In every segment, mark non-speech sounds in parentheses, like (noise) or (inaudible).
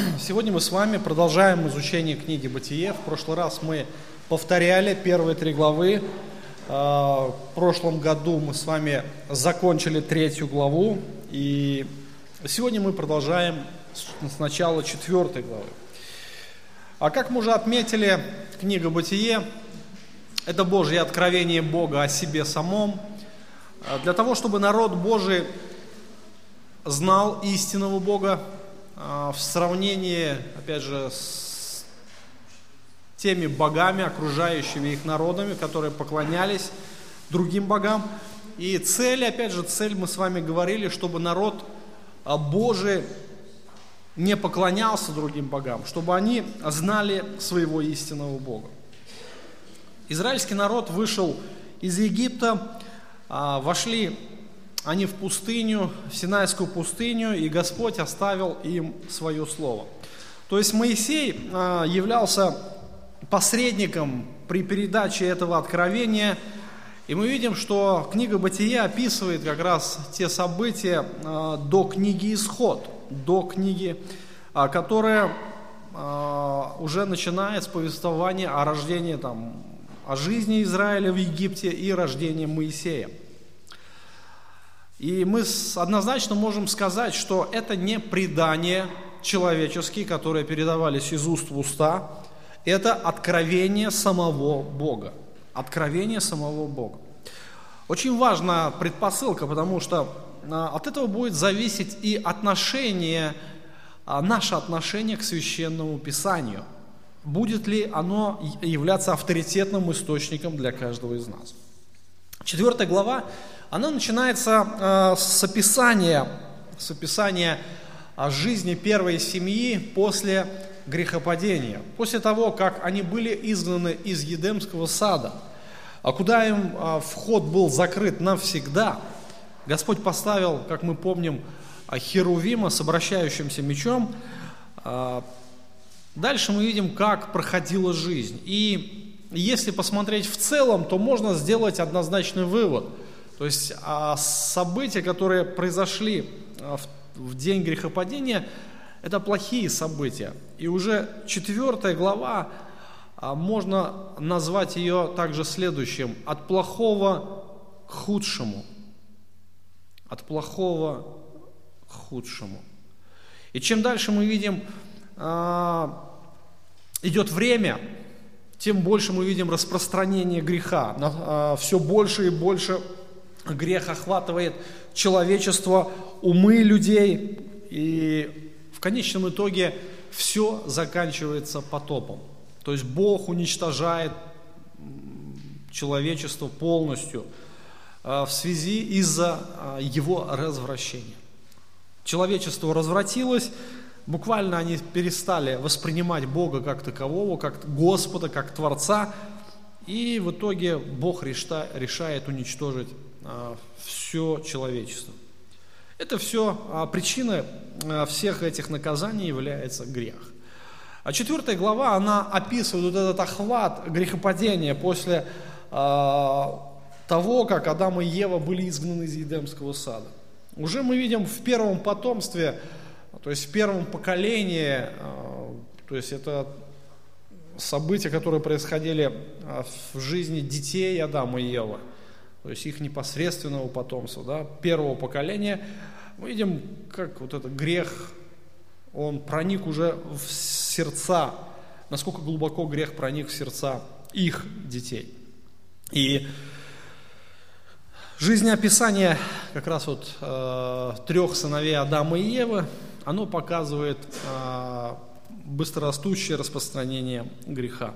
(clears throat) Сегодня мы с вами продолжаем изучение книги «Бытие». В прошлый раз мы повторяли первые три главы. А, в прошлом году мы с вами закончили третью главу. И сегодня мы продолжаем с начала четвертой главы. А как мы уже отметили, книга «Бытие» – это Божье откровение Бога о себе самом, а, для того, чтобы народ Божий знал истинного Бога, в сравнении, опять же, с теми богами, окружающими их народами, которые поклонялись другим богам. И цель, опять же, цель мы с вами говорили, чтобы народ а, Божий не поклонялся другим богам, чтобы они знали своего истинного Бога. Израильский народ вышел из Египта, а, вошли они в пустыню, в Синайскую пустыню, и Господь оставил им свое слово. То есть Моисей а, являлся посредником при передаче этого откровения, и мы видим, что книга Бытия описывает как раз те события а, до книги Исход, до книги, а, которая уже начинает с повествования о рождении, там, о жизни Израиля в Египте и рождении Моисея. И мы однозначно можем сказать, что это не предания человеческие, которые передавались из уст в уста, это откровение самого Бога. Откровение самого Бога. Очень важна предпосылка, потому что а, от этого будет зависеть и отношение, а, наше отношение к священному писанию. Будет ли оно являться авторитетным источником для каждого из нас. Четвертая глава она начинается э, с описания, с описания жизни первой семьи после грехопадения, после того, как они были изгнаны из Едемского сада, а куда им э, вход был закрыт навсегда. Господь поставил, как мы помним, Херувима с обращающимся мечом. Дальше мы видим, как проходила жизнь. И если посмотреть в целом, то можно сделать однозначный вывод – то есть а события, которые произошли а, в день грехопадения, это плохие события. И уже четвертая глава, а, можно назвать ее также следующим. От плохого к худшему. От плохого к худшему. И чем дальше мы видим, идет время, тем больше мы видим распространение греха. Все больше и больше грех охватывает человечество, умы людей, и в конечном итоге все заканчивается потопом. То есть Бог уничтожает человечество полностью а, в связи из-за а, его развращения. Человечество развратилось, буквально они перестали воспринимать Бога как такового, как Господа, как Творца, и в итоге Бог решает уничтожить все человечество. Это все а, причина а, всех этих наказаний является грех. А четвертая глава, она описывает вот этот охват грехопадения после того, как Адам и Ева были изгнаны из Едемского сада. Уже мы видим в первом потомстве, то есть в первом поколении, то есть это события, которые происходили в жизни детей Адама и Евы – то есть их непосредственного потомства, да, первого поколения, мы видим, как вот этот грех, он проник уже в сердца, насколько глубоко грех проник в сердца их детей. И жизнеописание как раз вот э, трех сыновей Адама и Евы, оно показывает э, быстрорастущее распространение греха.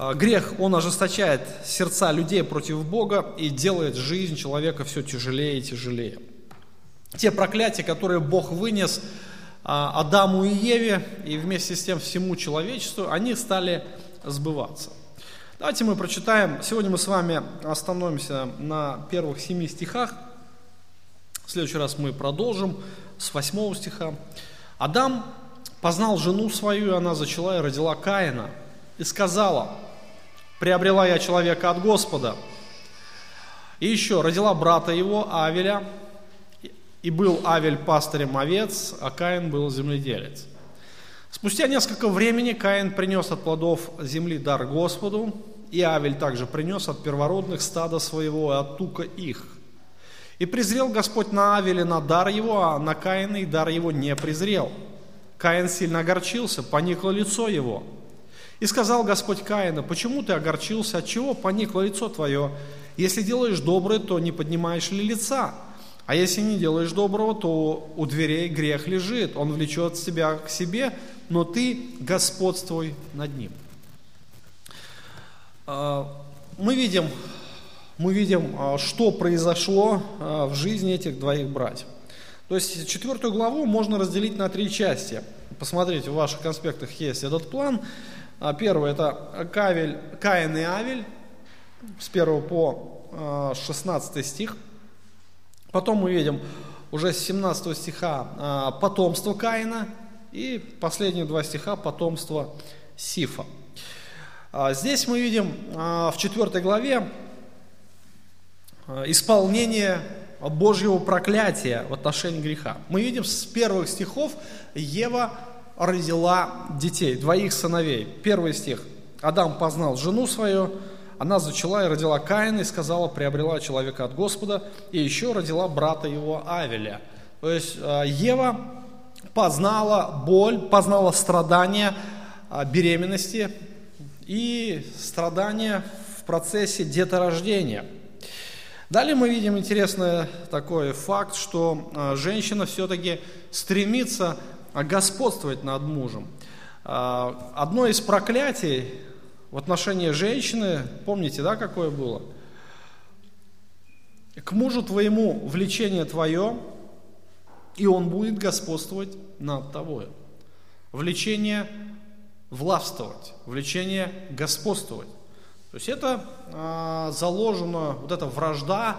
А, грех, он ожесточает сердца людей против Бога и делает жизнь человека все тяжелее и тяжелее. Те проклятия, которые Бог вынес а, Адаму и Еве и вместе с тем всему человечеству, они стали сбываться. Давайте мы прочитаем, сегодня мы с вами остановимся на первых семи стихах, в следующий раз мы продолжим с восьмого стиха. Адам познал жену свою, и она зачала и родила Каина, и сказала – приобрела я человека от Господа. И еще, родила брата его, Авеля, и был Авель пастырем овец, а Каин был земледелец. Спустя несколько времени Каин принес от плодов земли дар Господу, и Авель также принес от первородных стада своего и от тука их. И презрел Господь на Авеля на дар его, а на Каина и дар его не презрел. Каин сильно огорчился, поникло лицо его. И сказал Господь Каина, почему ты огорчился, от чего поникло лицо твое? Если делаешь доброе, то не поднимаешь ли лица? А если не делаешь доброго, то у дверей грех лежит, он влечет себя к себе, но ты господствуй над ним. А, мы видим, мы видим, а, что произошло а, в жизни этих двоих братьев. То есть четвертую главу можно разделить на три части. Посмотрите, в ваших конспектах есть этот план. Первое – это Кавель, Каин и Авель, с 1 по 16 стих. Потом мы видим уже с 17 стиха потомство Каина, и последние два стиха потомство Сифа. А, здесь мы видим а, в четвертой главе а, исполнение Божьего проклятия в отношении греха. Мы видим с первых стихов Ева родила детей, двоих сыновей. Первый стих. Адам познал жену свою, она зачала и родила Каина и сказала, приобрела человека от Господа, и еще родила брата его Авеля. То есть Ева познала боль, познала страдания беременности, и страдания в процессе деторождения. Далее мы видим интересный такой факт, что а, женщина все-таки стремится господствовать над мужем. А, одно из проклятий в отношении женщины, помните, да, какое было? К мужу твоему влечение твое, и он будет господствовать над тобой. Влечение властвовать, влечение господствовать. То есть это э, заложено, вот эта вражда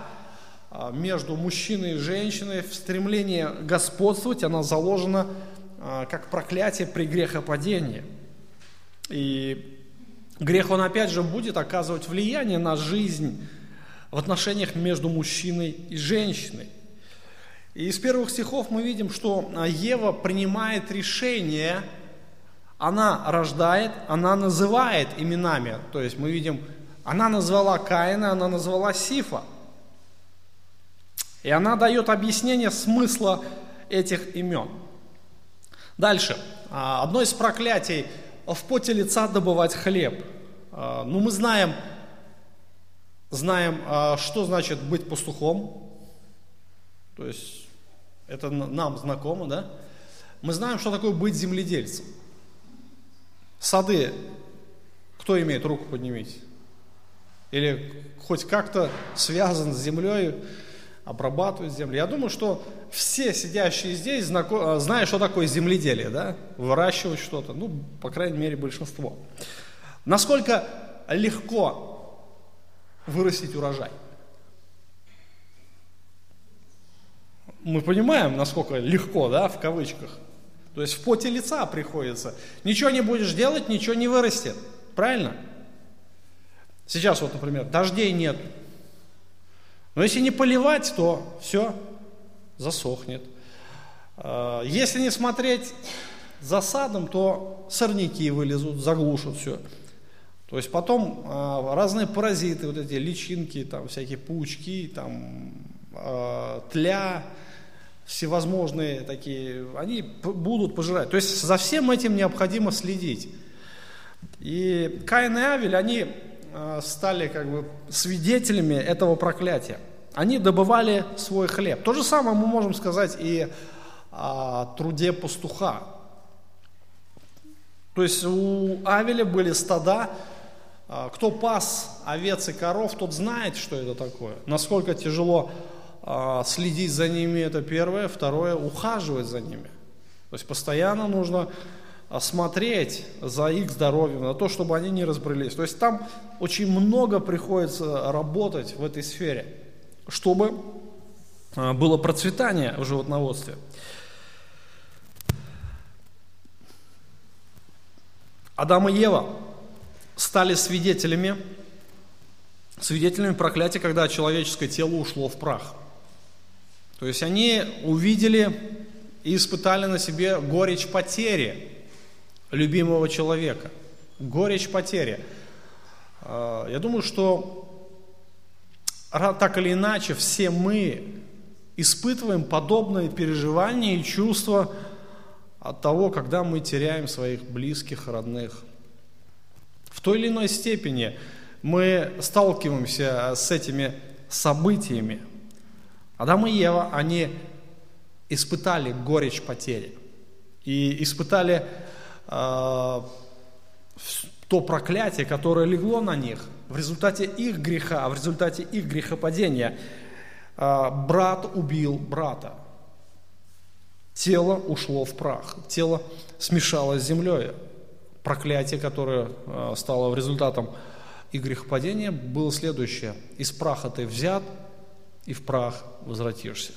между мужчиной и женщиной, в стремлении господствовать, она заложена как проклятие при грехопадении. И грех, он опять же будет оказывать влияние на жизнь в отношениях между мужчиной и женщиной. И из первых стихов мы видим, что Ева принимает решение – она рождает, она называет именами. То есть мы видим, она назвала Каина, она назвала Сифа. И она дает объяснение смысла этих имен. Дальше. А, одно из проклятий в поте лица добывать хлеб. А, ну, мы знаем, знаем, а, что значит быть пастухом. То есть это нам знакомо, да? Мы знаем, что такое быть земледельцем. Сады, кто имеет руку поднимите? Или хоть как-то связан с землей, обрабатывает землю. Я думаю, что все сидящие здесь знаком, знают, что такое земледелие, да? Выращивать что-то, ну, по крайней мере, большинство. Насколько легко вырастить урожай? Мы понимаем, насколько легко, да, в кавычках – то есть в поте лица приходится. Ничего не будешь делать, ничего не вырастет. Правильно? Сейчас вот, например, дождей нет. Но если не поливать, то все засохнет. А, если не смотреть за садом, то сорняки вылезут, заглушат все. То есть потом а, разные паразиты, вот эти личинки, там всякие паучки, там а, тля, всевозможные такие, они будут пожирать. То есть за всем этим необходимо следить. И Каин и Авель, они стали как бы свидетелями этого проклятия. Они добывали свой хлеб. То же самое мы можем сказать и о труде пастуха. То есть у Авеля были стада, э, кто пас овец и коров, тот знает, что это такое, насколько тяжело а, следить за ними, это первое. Второе, ухаживать за ними. То есть постоянно нужно а, смотреть за их здоровьем, на то, чтобы они не разбрелись. То есть там очень много приходится работать в этой сфере, чтобы а, было процветание в животноводстве. Адам и Ева стали свидетелями, свидетелями проклятия, когда человеческое тело ушло в прах. То есть они увидели и испытали на себе горечь потери. любимого человека, горечь потери. А, я думаю, что так или иначе все мы испытываем подобные переживания и чувства от того, когда мы теряем своих близких, родных. В той или иной степени мы сталкиваемся с этими событиями. Адам и Ева, они испытали горечь потери и испытали э, то проклятие, которое легло на них в результате их греха, в результате их грехопадения. Э, брат убил брата. Тело ушло в прах, тело смешалось с землей. Проклятие, которое э, стало результатом их грехопадения, было следующее. Из праха ты взят, и в прах возвратишься.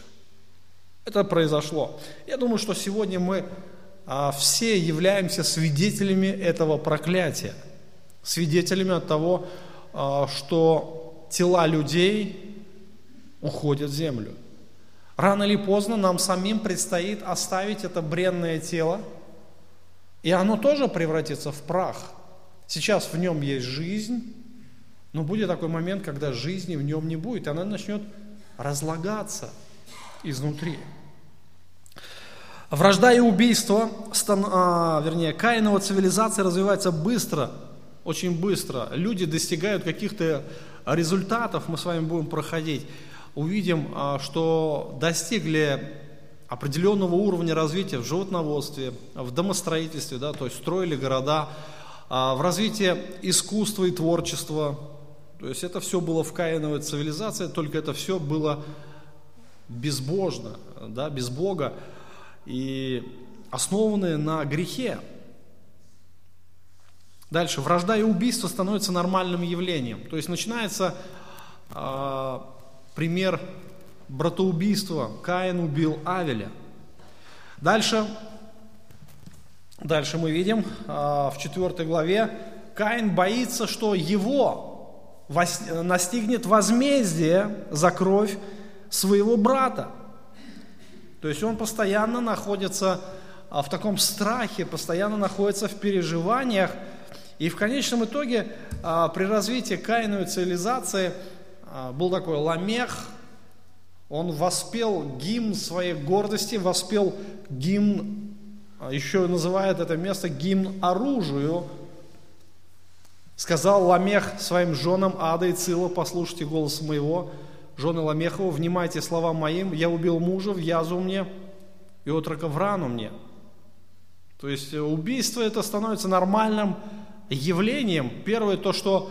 Это произошло. Я думаю, что сегодня мы а, все являемся свидетелями этого проклятия. Свидетелями от того, а, что тела людей уходят в землю. Рано или поздно нам самим предстоит оставить это бренное тело, и оно тоже превратится в прах. Сейчас в нем есть жизнь, но будет такой момент, когда жизни в нем не будет, и она начнет разлагаться – изнутри. Вражда и убийство, а, вернее, Каинова цивилизация развивается быстро, очень быстро. Люди достигают каких-то результатов, мы с вами будем проходить. Увидим, а, что достигли определенного уровня развития в животноводстве, в домостроительстве, да, то есть строили города, а, в развитии искусства и творчества. То есть это все было в Каиновой цивилизации, только это все было безбожно, да, без Бога и основанные на грехе. Дальше, вражда и убийство становятся нормальным явлением. То есть начинается э, пример братоубийства. Каин убил Авеля. Дальше, дальше мы видим э, в четвертой главе, Каин боится, что его настигнет возмездие за кровь своего брата. То есть он постоянно находится а, в таком страхе, постоянно находится в переживаниях. И в конечном итоге а, при развитии Каиновой цивилизации а, был такой ламех, он воспел гимн своей гордости, воспел гимн, еще называет это место гимн оружию. Сказал Ламех своим женам Ада и Цила, послушайте голос моего, жены Ламехова, внимайте словам моим, я убил мужа в язу мне и отрока в рану мне. То есть убийство это становится нормальным явлением. Первое то, что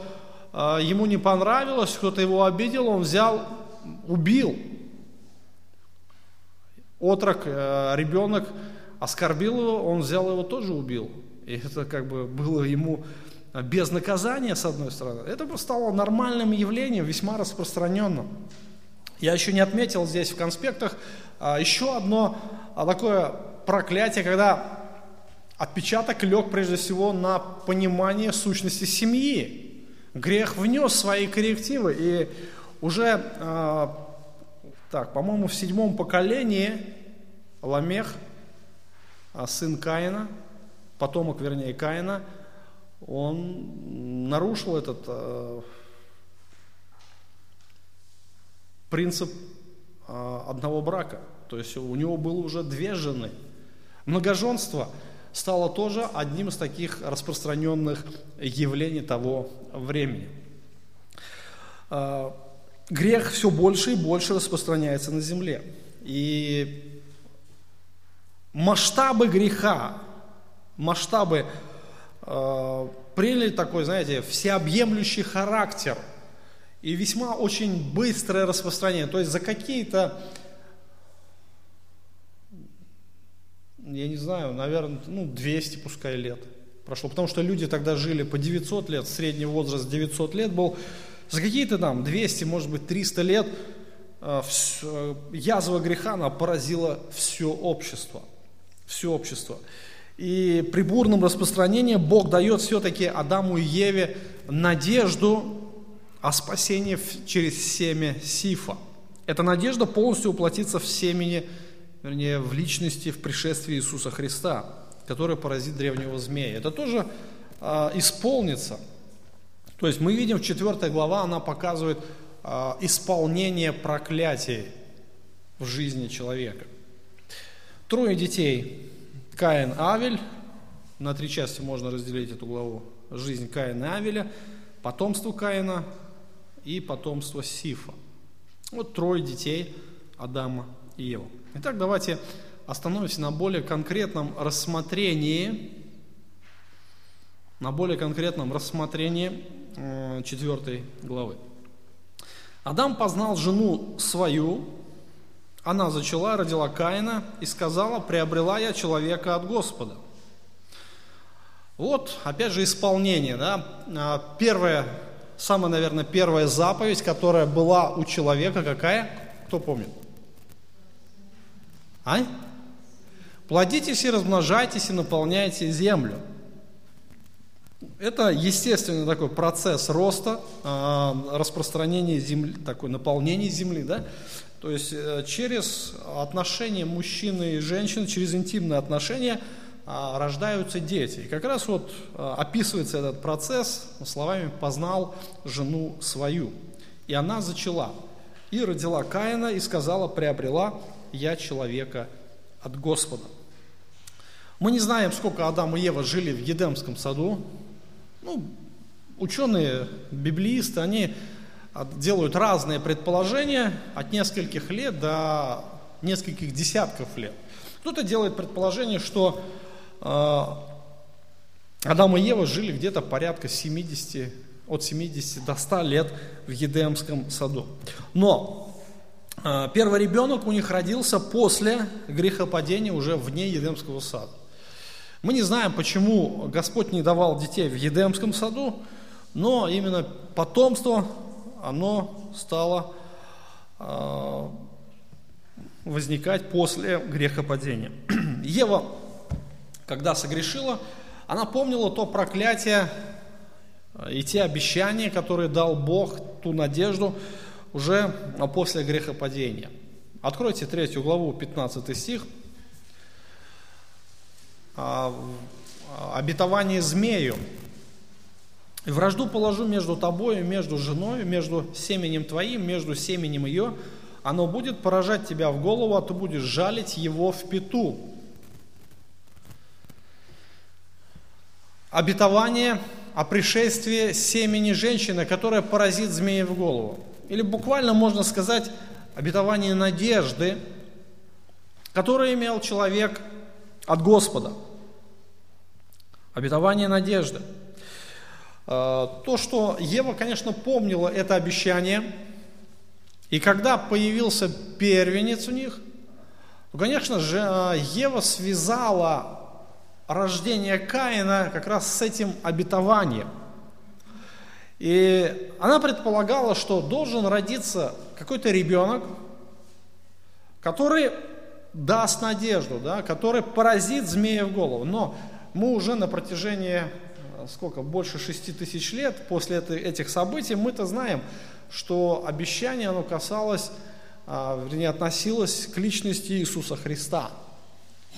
э, ему не понравилось, кто-то его обидел, он взял, убил. Отрок, э, ребенок оскорбил его, он взял его тоже убил. И это как бы было ему без наказания, с одной стороны, это стало нормальным явлением, весьма распространенным. Я еще не отметил здесь в конспектах а, еще одно а, такое проклятие, когда отпечаток лег прежде всего на понимание сущности семьи. Грех внес свои коррективы, и уже, а, так, по-моему, в седьмом поколении Ламех, сын Каина, потомок, вернее, Каина – он нарушил этот э, принцип э, одного брака. То есть у него было уже две жены. Многоженство стало тоже одним из таких распространенных явлений того времени. Э, грех все больше и больше распространяется на земле. И масштабы греха, масштабы Э, приняли такой, знаете, всеобъемлющий характер и весьма очень быстрое распространение. То есть за какие-то, я не знаю, наверное, ну, 200 пускай лет прошло. Потому что люди тогда жили по 900 лет, средний возраст 900 лет был. За какие-то там 200, может быть, 300 лет э, язва греха, она поразила все общество. Все общество. И при бурном распространении Бог дает все-таки Адаму и Еве надежду о спасении через семя Сифа. Эта надежда полностью уплотится в семени, вернее, в личности, в пришествии Иисуса Христа, который поразит древнего змея. Это тоже э, исполнится. То есть мы видим в 4 глава, она показывает э, исполнение проклятий в жизни человека. Трое детей. Каин, Авель. На три части можно разделить эту главу. Жизнь Каина и Авеля, потомство Каина и потомство Сифа. Вот трое детей Адама и Ева. Итак, давайте остановимся на более конкретном рассмотрении, на более конкретном рассмотрении э, четвертой главы. Адам познал жену свою, она зачала, родила Каина и сказала, приобрела я человека от Господа. Вот, опять же, исполнение. Да? А, первая, самая, наверное, первая заповедь, которая была у человека, какая? Кто помнит? А? Плодитесь и размножайтесь и наполняйте землю. Это естественный такой процесс роста, а, распространения земли, такой наполнения земли, да? То есть э, через отношения мужчины и женщины, через интимные отношения а, рождаются дети. И как раз вот а, описывается этот процесс словами «познал жену свою». И она зачала. И родила Каина и сказала, приобрела я человека от Господа. Мы не знаем, сколько Адам и Ева жили в Едемском саду. Ну, ученые, библеисты, они делают разные предположения от нескольких лет до нескольких десятков лет. Кто-то делает предположение, что э, Адам и Ева жили где-то порядка 70, от 70 до 100 лет в Едемском саду. Но первый ребенок у них родился после грехопадения уже вне Едемского сада. Мы не знаем, почему Господь не давал детей в Едемском саду, но именно потомство оно стало а, возникать после грехопадения. (clears throat) Ева, когда согрешила, она помнила то проклятие и те обещания, которые дал Бог, ту надежду уже после грехопадения. Откройте третью главу, 15 стих. А, обетование змею. Вражду положу между тобой, между женой, между семенем твоим, между семенем ее. Оно будет поражать тебя в голову, а ты будешь жалить его в пету. Обетование о пришествии семени женщины, которая поразит змея в голову. Или буквально можно сказать обетование надежды, которое имел человек от Господа. Обетование надежды – Э, то, что Ева, конечно, помнила это обещание, и когда появился первенец у них, то, конечно же, э, Ева связала рождение Каина как раз с этим обетованием. И она предполагала, что должен родиться какой-то ребенок, который даст надежду, да, который поразит змея в голову. Но мы уже на протяжении сколько, больше шести тысяч лет после этих событий, мы-то знаем, что обещание, оно касалось, а, вернее, относилось к личности Иисуса Христа,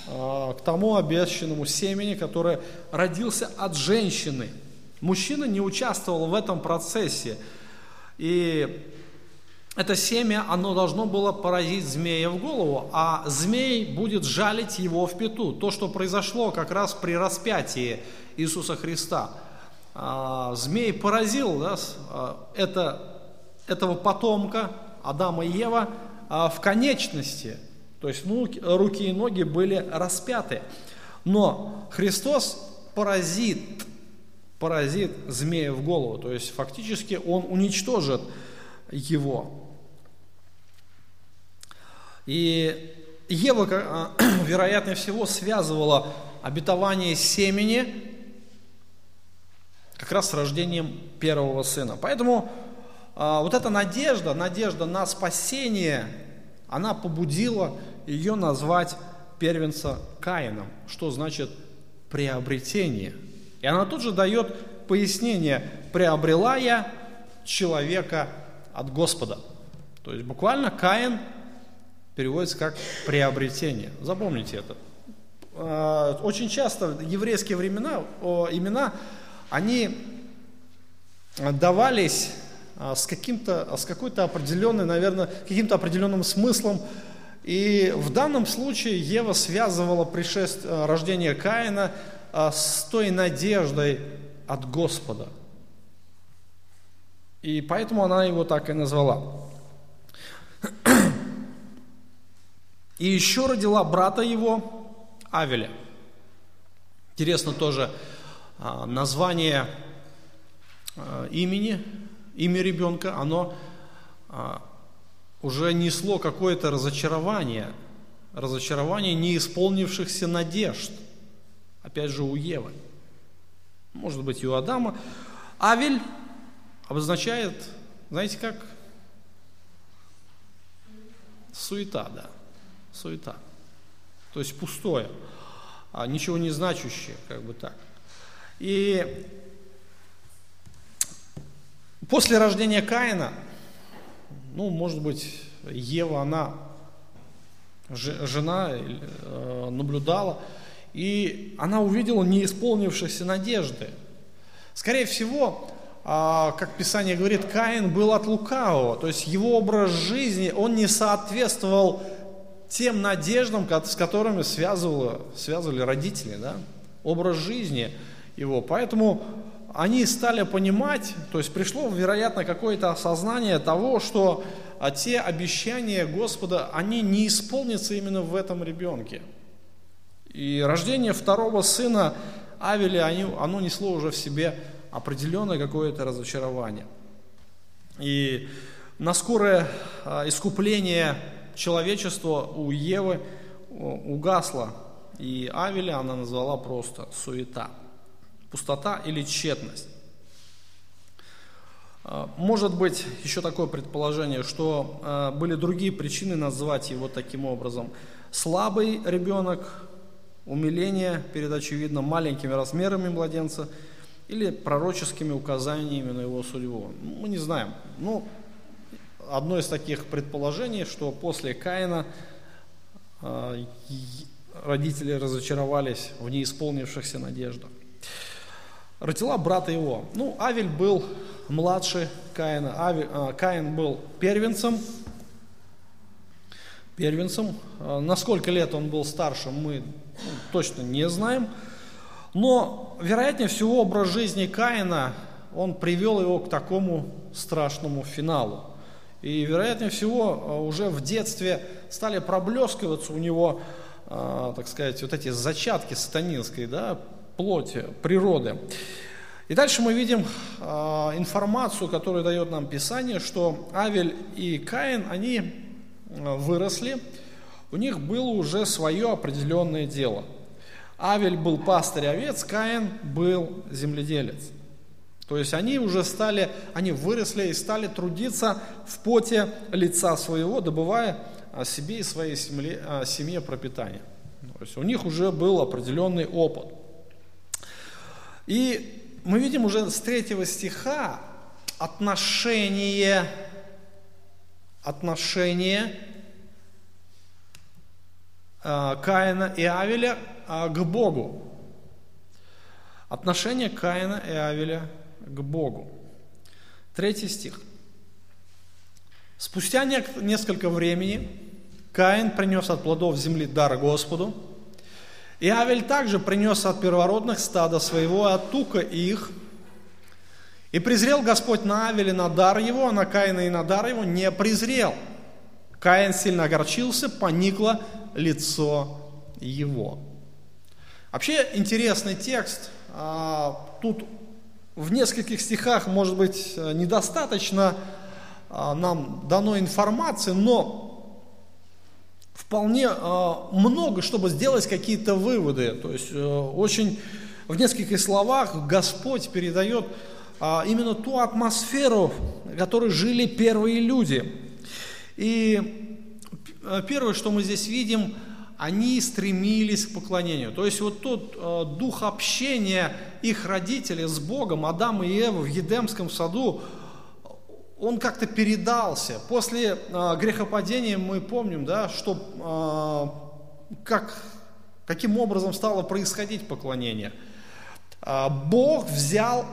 а, к тому обещанному семени, который родился от женщины. Мужчина не участвовал в этом процессе. И это семя, оно должно было поразить змея в голову, а змей будет жалить его в пету. То, что произошло как раз при распятии Иисуса Христа. А, змей поразил да, а, это, этого потомка Адама и Ева а, в конечности, то есть ну, руки и ноги были распяты. Но Христос поразит, поразит змея в голову, то есть фактически он уничтожит его. И Ева, (clears throat) вероятнее всего, связывала обетование семени как раз с рождением первого сына. Поэтому а, вот эта надежда, надежда на спасение, она побудила ее назвать первенца Каином, что значит приобретение. И она тут же дает пояснение, приобрела я человека от Господа. То есть буквально Каин переводится как приобретение. Запомните это. очень часто еврейские времена, имена, они давались с, каким-то, с какой-то определенной, наверное, каким-то определенным смыслом. И в данном случае Ева связывала пришествие, рождение Каина с той надеждой от Господа. И поэтому она его так и назвала. И еще родила брата его, Авеля. Интересно тоже а, название а, имени, имя ребенка, оно а, уже несло какое-то разочарование, разочарование неисполнившихся надежд. Опять же, у Евы. Может быть, и у Адама. Авель обозначает, знаете как? Суета, да. Суета. То есть пустое, а ничего не значащее, как бы так. И после рождения Каина, ну, может быть, Ева, она жена э, наблюдала, и она увидела неисполнившиеся надежды. Скорее всего, а, как Писание говорит, Каин был от лукавого, то есть его образ жизни, он не соответствовал тем надеждам, с которыми связывало, связывали родители, да? образ жизни его. Поэтому они стали понимать, то есть пришло, вероятно, какое-то осознание того, что а, те обещания Господа, они не исполнятся именно в этом ребенке. И рождение второго сына Авеля, оно несло уже в себе определенное какое-то разочарование. И на скорое а, искупление человечества у Евы угасло, и Авеля она назвала просто суета, пустота или тщетность. А, может быть еще такое предположение, что а, были другие причины назвать его таким образом. Слабый ребенок, умиление перед очевидно маленькими размерами младенца – или пророческими указаниями на его судьбу. Мы не знаем. Ну, одно из таких предположений, что после Каина э, родители разочаровались в неисполнившихся надеждах. Родила брата его. Ну, Авель был младше Каина. Авель, э, Каин был первенцем. Первенцем. Э, на сколько лет он был старше, мы ну, точно не знаем. Но, вероятнее всего, образ жизни Каина, он привел его к такому страшному финалу. И, вероятнее всего, э, уже в детстве стали проблескиваться у него, э, так сказать, вот эти зачатки сатанинской да, плоти, природы. И дальше мы видим информацию, которую дает нам Писание, что Авель и Каин, они выросли, у них было уже свое определенное дело – Авель был пастырь овец, Каин был земледелец. То есть они уже стали, они выросли и стали трудиться в поте лица своего, добывая себе и своей семье, семье пропитание. То есть у них уже был определенный опыт. И мы видим уже с третьего стиха отношение, отношение э, Каина и Авеля а, к Богу. Отношение Каина и Авеля к Богу. Третий стих. Спустя несколько времени Каин принес от плодов земли дар Господу, и Авель также принес от первородных стада своего, от тука их. И презрел Господь на Авеля на дар его, а на Каина и на дар его не презрел. Каин сильно огорчился, поникло лицо его. Вообще интересный текст. А, тут в нескольких стихах, может быть, недостаточно а, нам дано информации, но вполне а, много, чтобы сделать какие-то выводы. То есть э, очень в нескольких словах Господь передает именно ту атмосферу, в которой жили первые люди. И э, первое, что мы здесь видим – они стремились к поклонению. То есть вот тот э, дух общения их родителей с Богом, Адам и Ева в Едемском саду, он как-то передался. После э, грехопадения мы помним, да, что как Каким образом стало происходить поклонение? А, Бог взял,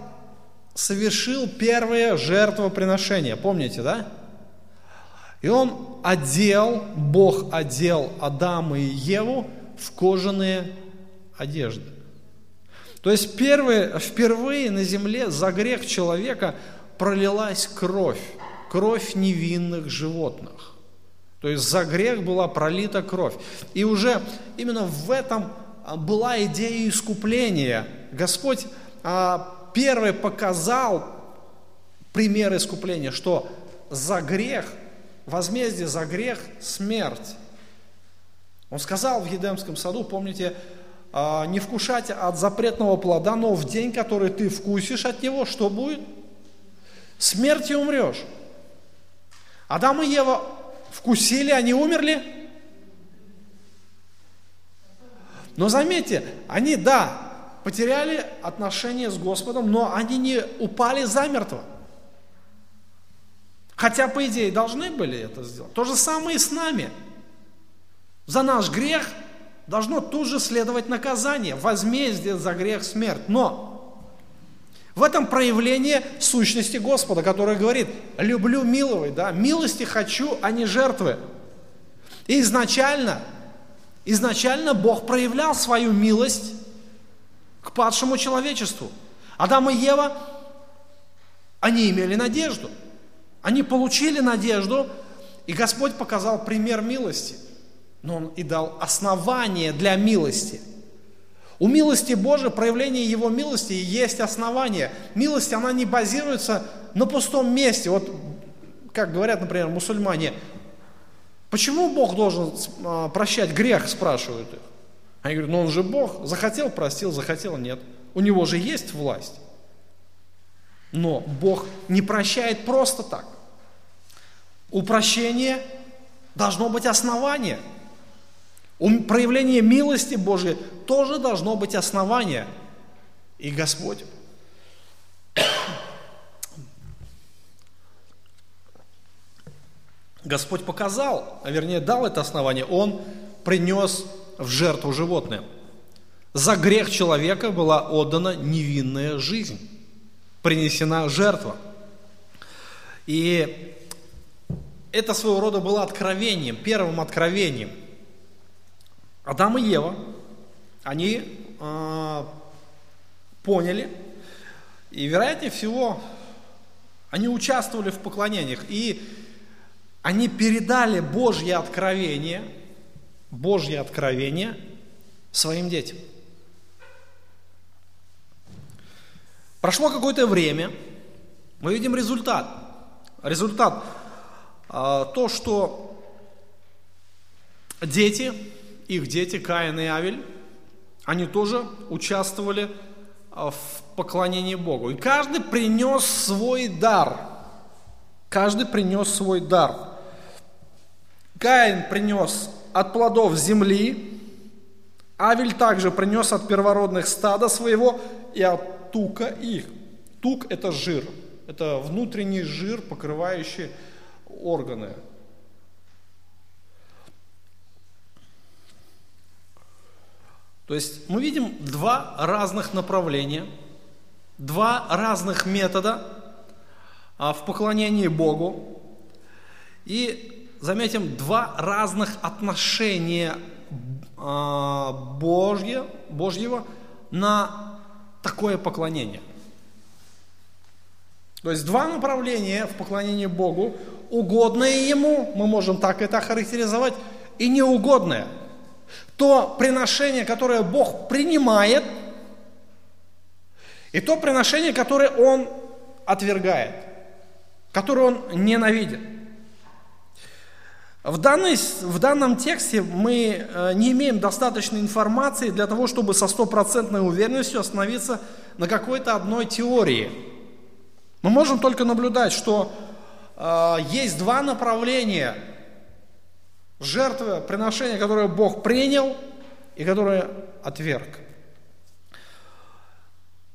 совершил первое жертвоприношение, помните, да? И он одел, Бог одел Адама и Еву в кожаные одежды. То есть первые, впервые на земле за грех человека пролилась кровь, кровь невинных животных. То есть за грех была пролита кровь. И уже именно в этом была идея искупления. Господь а, первый показал пример искупления, что за грех, возмездие за грех – смерть. Он сказал в Едемском саду, помните, а, не вкушать от запретного плода, но в день, который ты вкусишь от него, что будет? Смертью умрешь. Адам и Ева вкусили, они умерли? Но заметьте, они, да, потеряли отношения с Господом, но они не упали замертво. Хотя, по идее, должны были это сделать. То же самое и с нами. За наш грех – должно тут же следовать наказание, возмездие за грех смерть. Но в этом проявление сущности Господа, который говорит, люблю миловать, да, милости хочу, а не жертвы. И изначально, изначально Бог проявлял свою милость к падшему человечеству. Адам и Ева, они имели надежду. Они получили надежду, и Господь показал пример милости – но Он и дал основание для милости. У милости Божией, проявление Его милости есть основание. Милость, она не базируется на пустом месте. Вот, как говорят, например, мусульмане, почему Бог должен а, прощать грех, спрашивают их. Они говорят, ну он же Бог, захотел, простил, захотел, нет. У него же есть власть. Но Бог не прощает просто так. У прощения должно быть основание – у проявления милости Божьей тоже должно быть основание. И Господь (coughs) Господь показал, а вернее дал это основание, Он принес в жертву животное. За грех человека была отдана невинная жизнь, принесена жертва. И это своего рода было откровением, первым откровением – Адам и Ева, они э, поняли, и вероятнее всего, они участвовали в поклонениях, и они передали Божье откровение, Божье откровение своим детям. Прошло какое-то время, мы видим результат. Результат э, то, что дети их дети Каин и Авель, они тоже участвовали а, в поклонении Богу. И каждый принес свой дар. Каждый принес свой дар. Каин принес от плодов земли, Авель также принес от первородных стада своего и от тука их. Тук – это жир, это внутренний жир, покрывающий органы. То есть мы видим два разных направления, два разных метода а, в поклонении Богу. И заметим, два разных отношения а, Божье, Божьего на такое поклонение. То есть два направления в поклонении Богу, угодное Ему, мы можем так это характеризовать, и неугодное – то приношение, которое Бог принимает, и то приношение, которое Он отвергает, которое Он ненавидит. В, данной, в данном тексте мы э, не имеем достаточной информации для того, чтобы со стопроцентной уверенностью остановиться на какой-то одной теории. Мы можем только наблюдать, что э, есть два направления жертвы, приношения, которое Бог принял и которое отверг.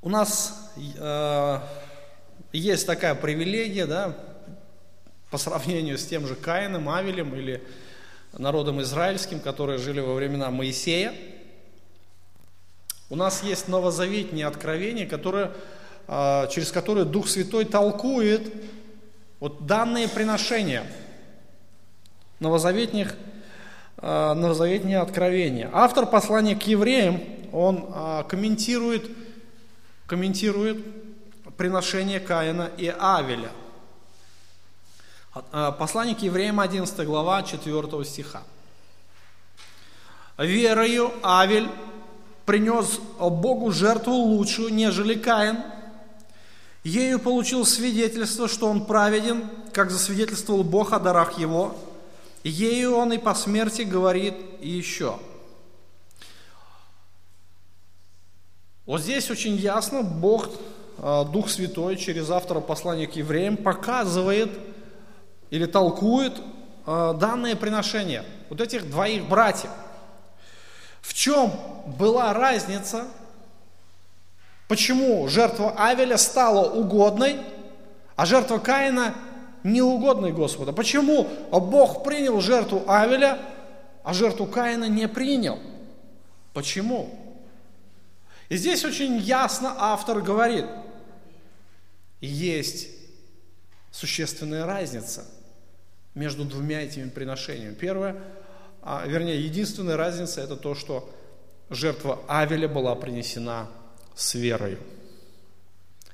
У нас э, есть такая привилегия, да, по сравнению с тем же Каином, Авелем или народом израильским, которые жили во времена Моисея. У нас есть новозаветнее откровение, которое, а, через которое Дух Святой толкует вот данные приношения новозаветних, а, новозаветнее откровение. Автор послания к евреям, он а, комментирует, комментирует приношение Каина и Авеля. Послание к евреям, 11 глава, 4 стиха. «Верою Авель принес Богу жертву лучшую, нежели Каин. Ею получил свидетельство, что он праведен, как засвидетельствовал Бог о дарах его. Ею он и по смерти говорит еще. Вот здесь очень ясно Бог, а, Дух Святой, через автора послания к евреям, показывает или толкует а, данное приношение вот этих двоих братьев – в чем была разница, почему жертва Авеля стала угодной, а жертва Каина неугодной Господу? Почему Бог принял жертву Авеля, а жертву Каина не принял? Почему? И здесь очень ясно автор говорит, есть существенная разница между двумя этими приношениями. Первое – а, вернее, единственная разница это то, что жертва Авеля была принесена с верой.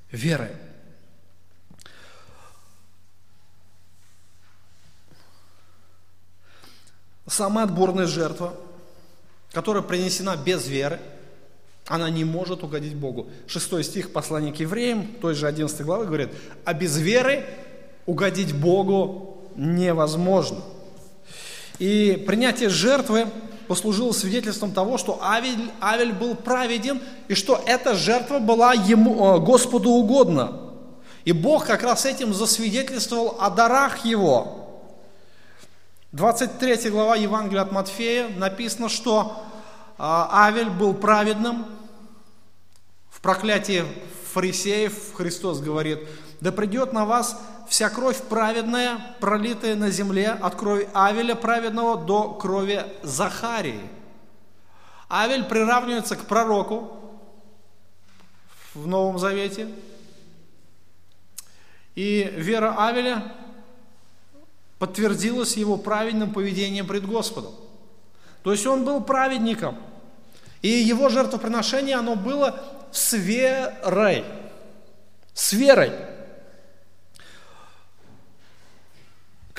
Верой. Сама отборная жертва, которая принесена без веры, она не может угодить Богу. Шестой стих послания к евреям, той же 11 главы, говорит, а без веры угодить Богу невозможно. И принятие жертвы послужило свидетельством того, что Авель, Авель был праведен, и что эта жертва была ему, э, Господу угодна. И Бог как раз этим засвидетельствовал о дарах его. 23 глава Евангелия от Матфея написано, что э, Авель был праведным. В проклятии фарисеев Христос говорит, да придет на вас вся кровь праведная, пролитая на земле, от крови Авеля праведного до крови Захарии. Авель приравнивается к пророку в Новом Завете. И вера Авеля подтвердилась его праведным поведением пред Господом. То есть он был праведником. И его жертвоприношение, оно было с верой. С верой.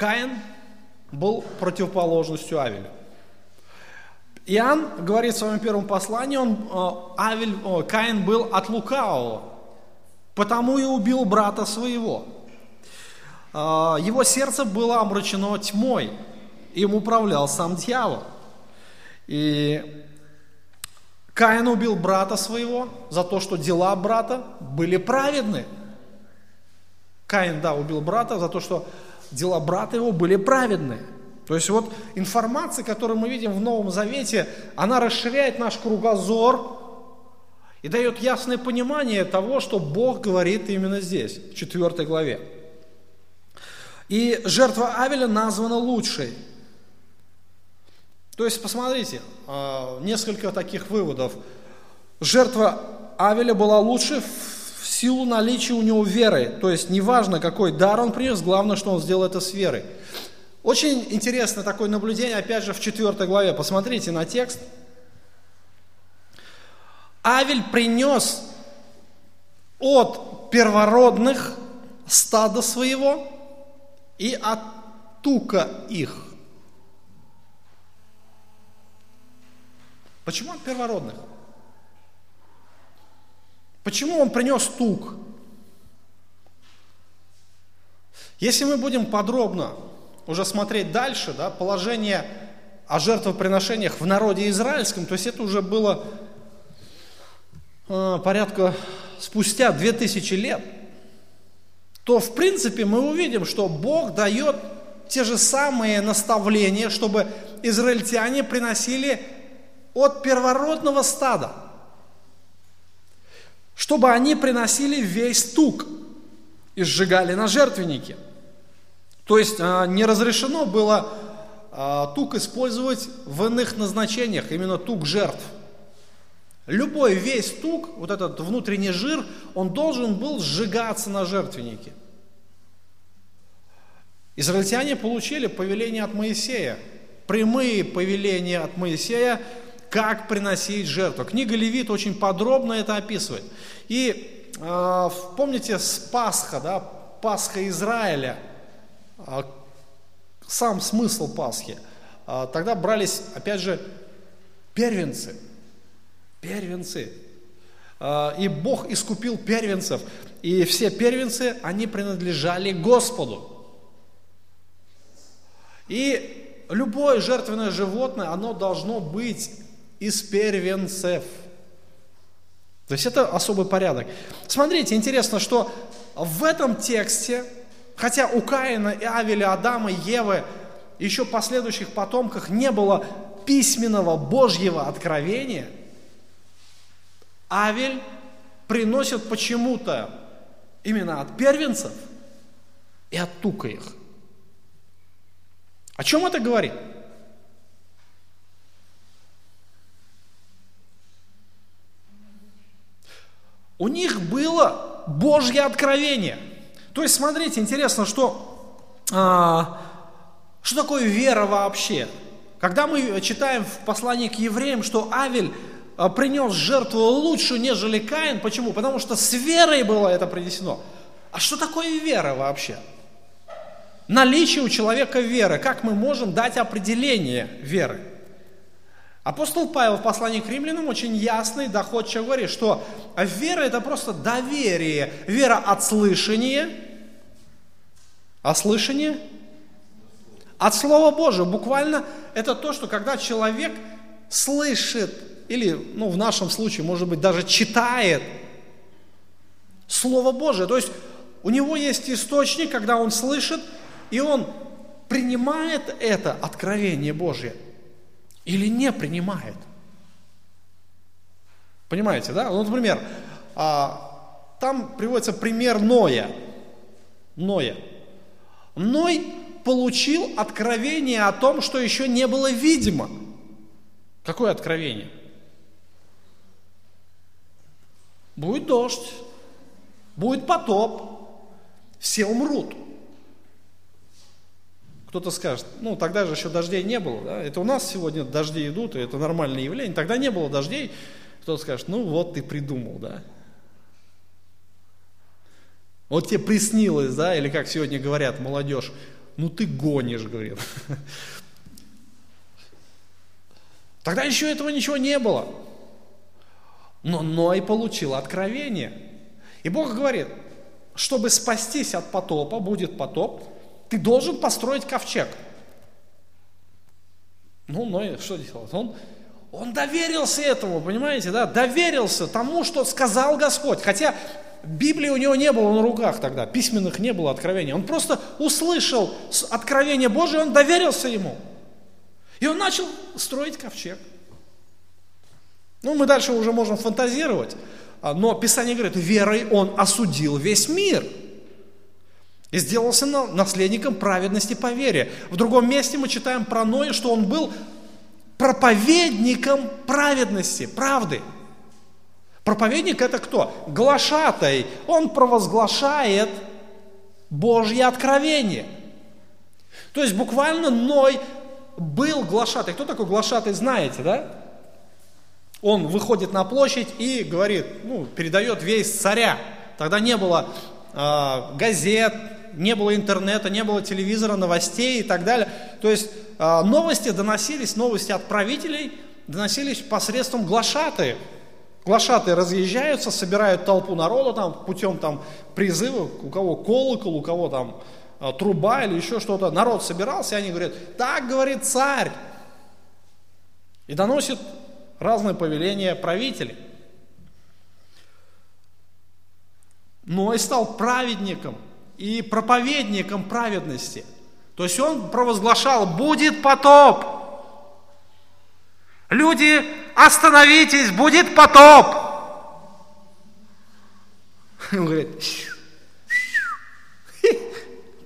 Каин был противоположностью Авеля. Иоанн говорит в своем первом послании, он, э, Авель, Каин был от лукавого, потому и убил брата своего. Э, его сердце было омрачено тьмой, им управлял сам дьявол. И Каин убил брата своего за то, что дела брата были праведны. Каин, да, убил брата за то, что дела брата его были праведные. То есть вот информация, которую мы видим в Новом Завете, она расширяет наш кругозор и дает ясное понимание того, что Бог говорит именно здесь, в 4 главе. И жертва Авеля названа лучшей. То есть, посмотрите, а, несколько таких выводов. Жертва Авеля была лучше силу наличия у него веры. То есть неважно, какой дар он принес, главное, что он сделал это с верой. Очень интересно такое наблюдение, опять же, в 4 главе. Посмотрите на текст. Авель принес от первородных стада своего и от тука их. Почему от первородных? Почему он принес тук? Если мы будем подробно уже смотреть дальше, да, положение о жертвоприношениях в народе израильском, то есть это уже было э, порядка спустя 2000 лет, то в принципе мы увидим, что Бог дает те же самые наставления, чтобы израильтяне приносили от первородного стада – чтобы они приносили весь тук и сжигали на жертвеннике. То есть а, не разрешено было а, тук использовать в иных назначениях, именно тук жертв. любой весь тук, вот этот внутренний жир, он должен был сжигаться на жертвеннике. Израильтяне получили повеление от Моисея, прямые повеления от Моисея, как приносить жертву. Книга Левит очень подробно это описывает. И э, помните с Пасха, да, Пасха Израиля, э, сам смысл Пасхи. Э, тогда брались, опять же, первенцы. Первенцы. Э, и Бог искупил первенцев. И все первенцы, они принадлежали Господу. И любое жертвенное животное, оно должно быть из первенцев. То есть это особый порядок. Смотрите, интересно, что в этом тексте, хотя у Каина и Авеля, Адама, Евы, еще последующих потомках не было письменного Божьего откровения, Авель приносит почему-то именно от первенцев и от тука их. О чем это говорит? У них было Божье откровение. То есть, смотрите, интересно, что, а, что такое вера вообще? Когда мы читаем в послании к евреям, что Авель а, принес жертву лучше, нежели Каин. Почему? Потому что с верой было это принесено. А что такое вера вообще? наличие у человека веры. Как мы можем дать определение веры? Апостол Павел в послании к римлянам очень ясно и доходчиво говорит, что вера это просто доверие. Вера от слышания. А слышание? От Слова Божьего. Буквально это то, что когда человек слышит, или ну, в нашем случае, может быть, даже читает Слово Божие. То есть у него есть источник, когда он слышит, и он принимает это откровение Божье или не принимает. Понимаете, да? Ну, например, а, там приводится пример Ноя. Ноя. Ной получил откровение о том, что еще не было видимо. Какое откровение? Будет дождь, будет потоп, все умрут. Кто-то скажет, ну тогда же еще дождей не было, да? это у нас сегодня дожди идут, и это нормальное явление, тогда не было дождей. Кто-то скажет, ну вот ты придумал, да? Вот тебе приснилось, да, или как сегодня говорят молодежь, ну ты гонишь, говорит. (laughs) Тогда еще этого ничего не было. Но Ной получил откровение. И Бог говорит, чтобы спастись от потопа, будет потоп, ты должен построить ковчег. Ну, но что делать? Он, он доверился этому, понимаете, да? Доверился тому, что сказал Господь. Хотя Библии у него не было на руках тогда, письменных не было откровений. Он просто услышал откровение Божие, он доверился ему. И он начал строить ковчег. Ну, мы дальше уже можем фантазировать, а, но Писание говорит, верой он осудил весь мир – и сделался наследником праведности по вере. В другом месте мы читаем про Ноя, что он был проповедником праведности, правды. Проповедник это кто? Глашатай. Он провозглашает Божье откровение. То есть буквально Ной был глашатай. Кто такой глашатай, знаете, да? Он выходит на площадь и говорит, ну, передает весь царя. Тогда не было э, газет, не было интернета, не было телевизора, новостей и так далее. То есть а, новости доносились, новости от правителей доносились посредством глашатаев. Глашатые разъезжаются, собирают толпу народа там, путем там, призыва, у кого колокол, у кого там а, труба или еще что-то. Народ собирался, и они говорят, так говорит царь. И доносит разные повеления правителей. Но и стал праведником – и проповедником праведности. То есть он провозглашал, будет потоп. Люди, остановитесь, будет потоп. Он говорит,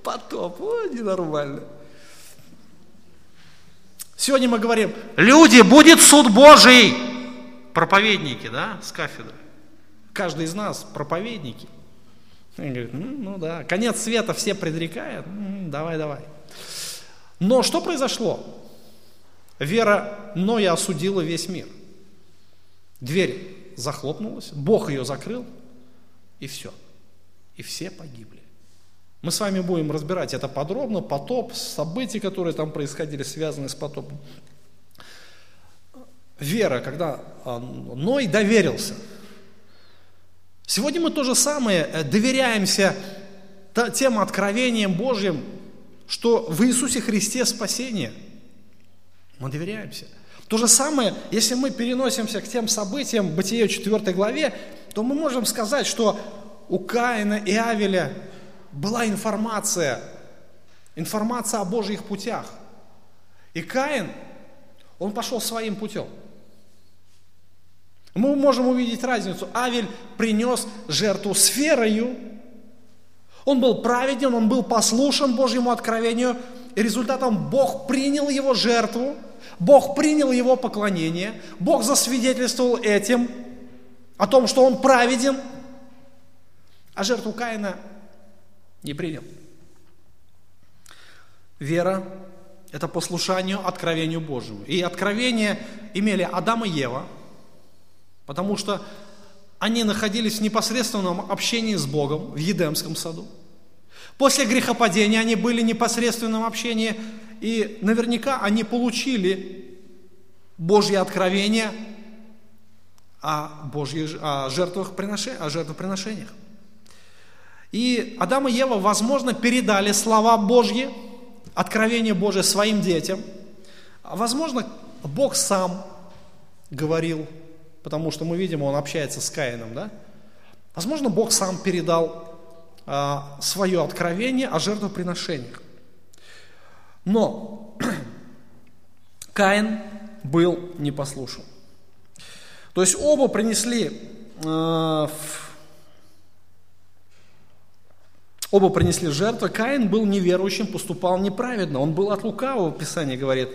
потоп, о, ненормально. Сегодня мы говорим, люди, будет суд Божий. проповедники, да, с кафедры. Каждый из нас проповедники. И говорит, ну, ну да, конец света все предрекают, ну, давай, давай. Но что произошло? Вера Ноя осудила весь мир. Дверь захлопнулась, Бог ее закрыл, и все. И все погибли. Мы с вами будем разбирать это подробно, потоп, события, которые там происходили, связанные с потопом. Вера, когда а, Ной доверился. Сегодня мы то же самое э, доверяемся тем откровениям Божьим, что в Иисусе Христе спасение. Мы доверяемся. То же самое, если мы переносимся к тем событиям, Бытие 4 главе, то мы можем сказать, что у Каина и Авеля была информация, информация о Божьих путях. И Каин, он пошел своим путем. Мы можем увидеть разницу. Авель принес жертву с верою. Он был праведен, он был послушен Божьему откровению. И результатом Бог принял его жертву, Бог принял его поклонение, Бог засвидетельствовал этим, о том, что он праведен, а жертву Каина не принял. Вера – это послушание откровению Божьему. И откровение имели Адам и Ева, потому что они находились в непосредственном общении с Богом в Едемском саду. После грехопадения они были в непосредственном общении, и наверняка они получили Божье откровение о, Божьих, о, жертвах, о жертвоприношениях. И Адам и Ева, возможно, передали слова Божьи, откровение Божие своим детям. А возможно, Бог сам говорил, потому что мы видим, он общается с Каином, да? Возможно, Бог сам передал а, свое откровение о жертвоприношениях. Но (clears throat) Каин был непослушен. То есть оба принесли э, Оба принесли жертвы. Каин был неверующим, поступал неправедно. Он был от лукавого, Писание говорит.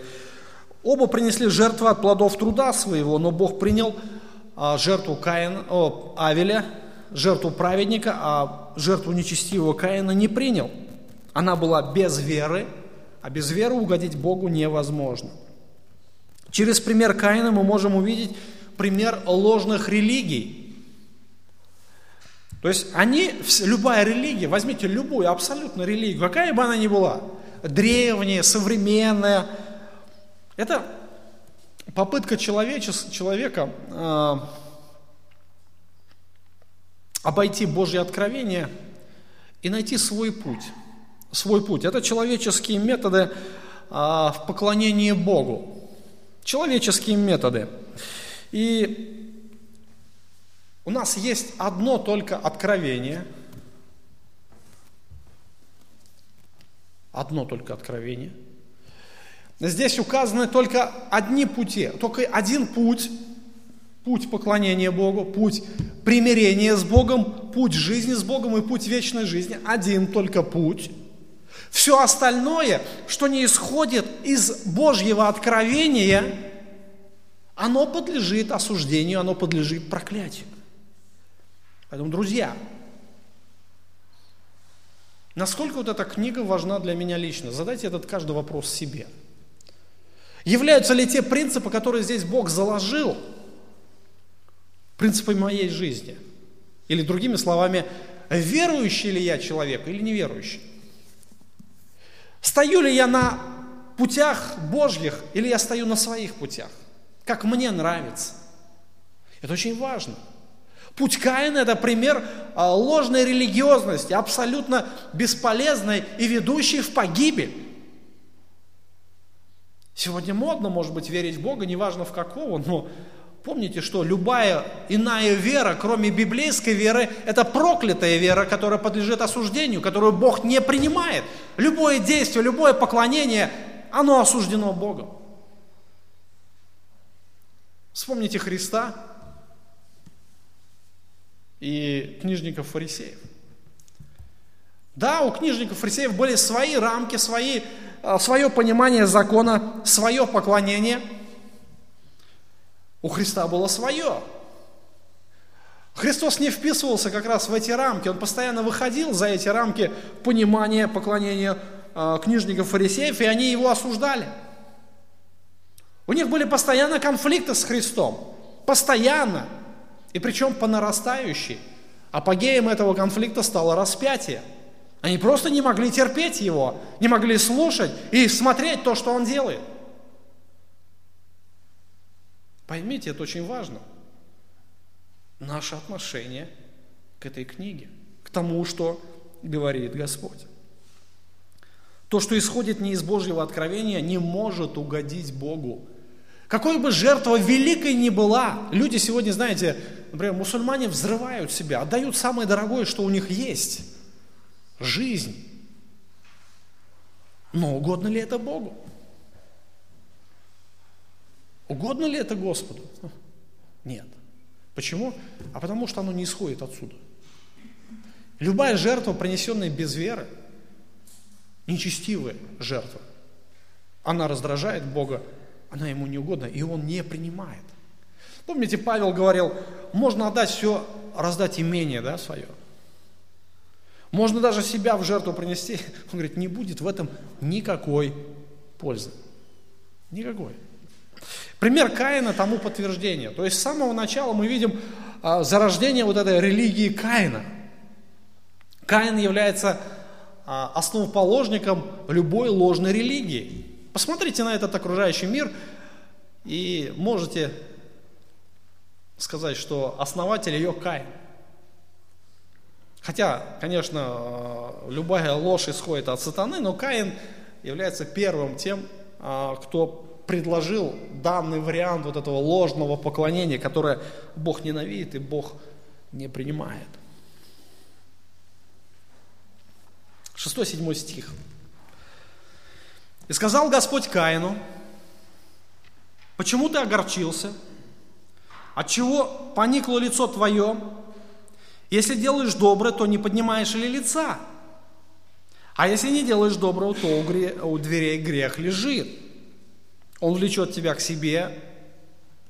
Оба принесли жертву от плодов труда своего, но Бог принял жертву Каина, о, Авеля, жертву праведника, а жертву нечестивого Каина не принял. Она была без веры, а без веры угодить Богу невозможно. Через пример Каина мы можем увидеть пример ложных религий – то есть они, любая религия, возьмите любую, абсолютно религию, какая бы она ни была, древняя, современная, это попытка человечес, человека э, обойти Божье откровение и найти свой путь. Свой путь. Это человеческие методы э, в поклонении Богу. Человеческие методы. И у нас есть одно только откровение. Одно только откровение. Здесь указаны только одни пути, только один путь, путь поклонения Богу, путь примирения с Богом, путь жизни с Богом и путь вечной жизни. Один только путь. Все остальное, что не исходит из Божьего откровения, оно подлежит осуждению, оно подлежит проклятию. Поэтому, друзья, насколько вот эта книга важна для меня лично? Задайте этот каждый вопрос себе. Являются ли те принципы, которые здесь Бог заложил, принципами моей жизни? Или другими словами, верующий ли я человек или неверующий? Стою ли я на путях Божьих или я стою на своих путях? Как мне нравится. Это очень важно. Путь Каина – это пример а, ложной религиозности, абсолютно бесполезной и ведущей в погибель. Сегодня модно, может быть, верить в Бога, неважно в какого, но помните, что любая иная вера, кроме библейской веры, это проклятая вера, которая подлежит осуждению, которую Бог не принимает. Любое действие, любое поклонение, оно осуждено Богом. Вспомните Христа, и книжников-фарисеев. Да, у книжников-фарисеев были свои рамки, свои, а, свое понимание закона, свое поклонение. У Христа было свое. Христос не вписывался как раз в эти рамки, он постоянно выходил за эти рамки понимания, поклонения э, книжников, фарисеев, и они его осуждали. У них были постоянно конфликты с Христом, постоянно, и причем по нарастающей. Апогеем этого конфликта стало распятие. Они просто не могли терпеть его, не могли слушать и смотреть то, что он делает. Поймите, это очень важно. Наше отношение к этой книге, к тому, что говорит Господь. То, что исходит не из Божьего откровения, не может угодить Богу. Какой бы жертва великой ни была, люди сегодня, знаете, например, мусульмане взрывают себя, отдают самое дорогое, что у них есть – жизнь. Но угодно ли это Богу? Угодно ли это Господу? Нет. Почему? А потому что оно не исходит отсюда. Любая жертва, принесенная без веры, нечестивая жертва, она раздражает Бога, она ему не угодна, и он не принимает. Помните, Павел говорил, можно отдать все, раздать имение да, свое. Можно даже себя в жертву принести. (laughs) Он говорит, не будет в этом никакой пользы. Никакой. Пример Каина тому подтверждение. То есть с самого начала мы видим а, зарождение вот этой религии Каина. Каин является а, основоположником любой ложной религии. Посмотрите на этот окружающий мир и можете сказать, что основатель ее Каин. Хотя, конечно, любая ложь исходит от сатаны, но Каин является первым тем, а, кто предложил данный вариант вот этого ложного поклонения, которое Бог ненавидит и Бог не принимает. 6-7 стих. «И сказал Господь Каину, почему ты огорчился? Отчего поникло лицо твое? Если делаешь доброе, то не поднимаешь ли лица? А если не делаешь доброго, то у дверей грех лежит. Он влечет тебя к себе,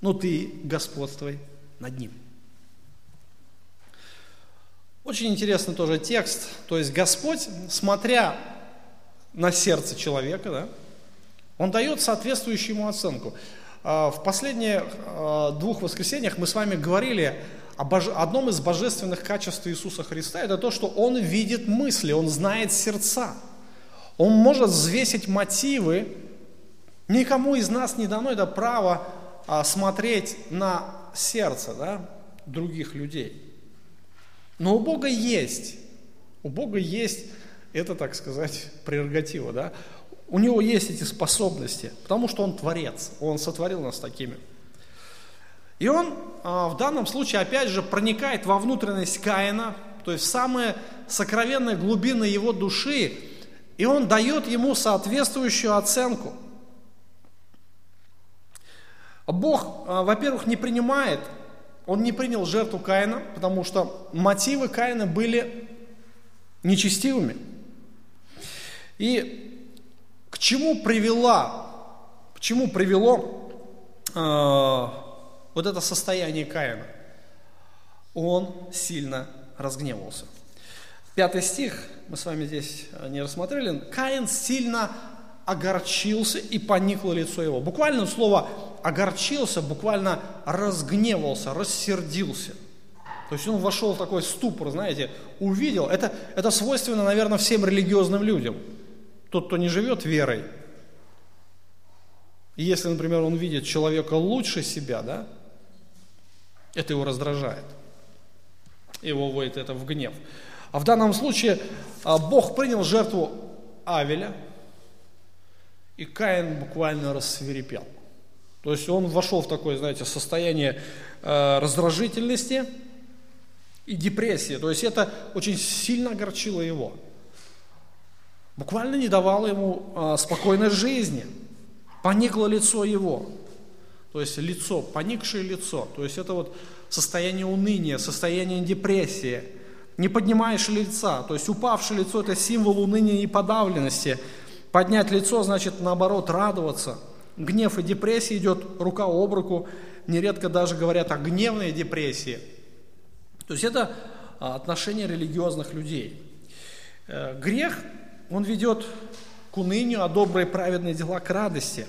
но ты господствуй над ним. Очень интересный тоже текст. То есть Господь, смотря на сердце человека, да, он дает соответствующую ему оценку. А, в последних а, двух воскресеньях мы с вами говорили одном из божественных качеств Иисуса Христа. Это то, что Он видит мысли, Он знает сердца. Он может взвесить мотивы Никому из нас не дано это право а, смотреть на сердце да, других людей. Но у Бога есть, у Бога есть это, так сказать, (laughs) прерогатива, да? У Него есть эти способности, потому что Он творец, Он сотворил нас такими. И Он а, в данном случае, опять же, проникает во внутренность Каина, то есть в самые сокровенные глубины его души, и Он дает ему соответствующую оценку – Бог, а, во-первых, не принимает, он не принял жертву Каина, потому что мотивы Каина были нечестивыми. И к чему привела, к чему привело э, вот это состояние Каина? Он сильно разгневался. Пятый стих, мы с вами здесь не рассмотрели. Каин сильно огорчился и поникло лицо его. Буквально слово огорчился, буквально разгневался, рассердился. То есть он вошел в такой ступор, знаете, увидел. Это, это свойственно, наверное, всем религиозным людям. Тот, кто не живет верой. И если, например, он видит человека лучше себя, да, это его раздражает. Его вводит это в гнев. А в данном случае а, Бог принял жертву Авеля, и Каин буквально рассверепел. То есть он вошел в такое, знаете, состояние э, раздражительности и депрессии. То есть это очень сильно огорчило его. Буквально не давало ему э, спокойной жизни. Поникло лицо его. То есть лицо, поникшее лицо. То есть это вот состояние уныния, состояние депрессии. Не поднимаешь лица. То есть упавшее лицо – это символ уныния и подавленности. Поднять лицо значит, наоборот, радоваться – Гнев и депрессия идет рука об руку. нередко даже говорят о гневной депрессии. То есть это а, отношение религиозных людей. Э, грех, он ведет к унынию, а добрые праведные дела к радости.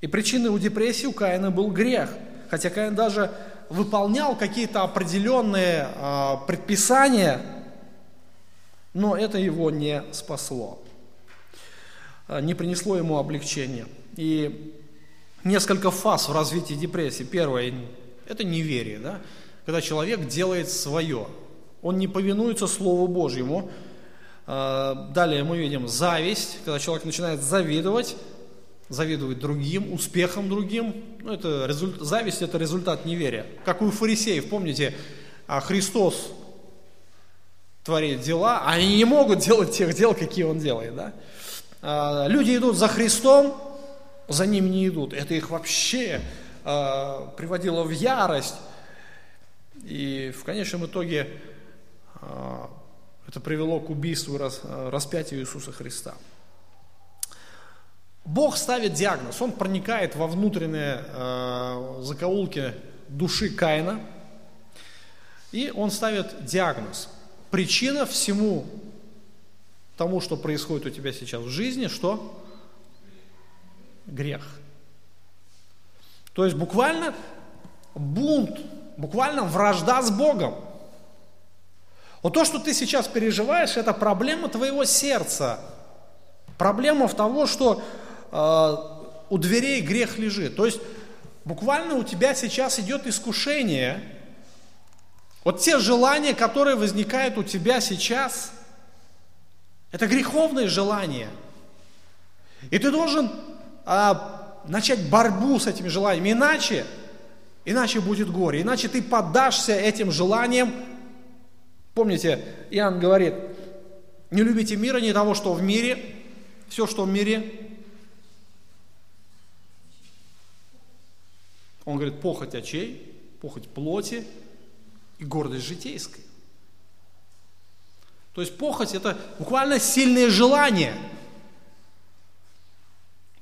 И причиной у депрессии у Каина был грех. Хотя Каин даже выполнял какие-то определенные а, предписания, но это его не спасло, а, не принесло ему облегчения. И несколько фаз в развитии депрессии. Первое – это неверие, да? когда человек делает свое, он не повинуется Слову Божьему. А, далее мы видим зависть, когда человек начинает завидовать, завидовать другим, успехам другим. Ну, это результ... Зависть – это результат неверия. Как у фарисеев, помните, а Христос творит дела, а они не могут делать тех дел, какие Он делает. Да? А, люди идут за Христом, за Ним не идут. Это их вообще а, приводило в ярость. И в конечном итоге это привело к убийству распятию Иисуса Христа. Бог ставит диагноз, Он проникает во внутренние э, закоулки души Каина, и Он ставит диагноз. Причина всему тому, что происходит у тебя сейчас в жизни, что? Грех. То есть буквально бунт, буквально вражда с Богом. Вот то, что ты сейчас переживаешь, это проблема твоего сердца. Проблема в того, что Э, у дверей грех лежит. То есть буквально у тебя сейчас идет искушение. Вот те желания, которые возникают у тебя сейчас, это греховные желания. И ты должен а, начать борьбу с этими желаниями. Иначе, иначе будет горе. Иначе ты поддашься этим желаниям. Помните, Иоанн говорит, не любите мира, не того, что в мире. Все, что в мире, Он говорит, похоть очей, похоть плоти и гордость житейская. То есть похоть это буквально сильное желание.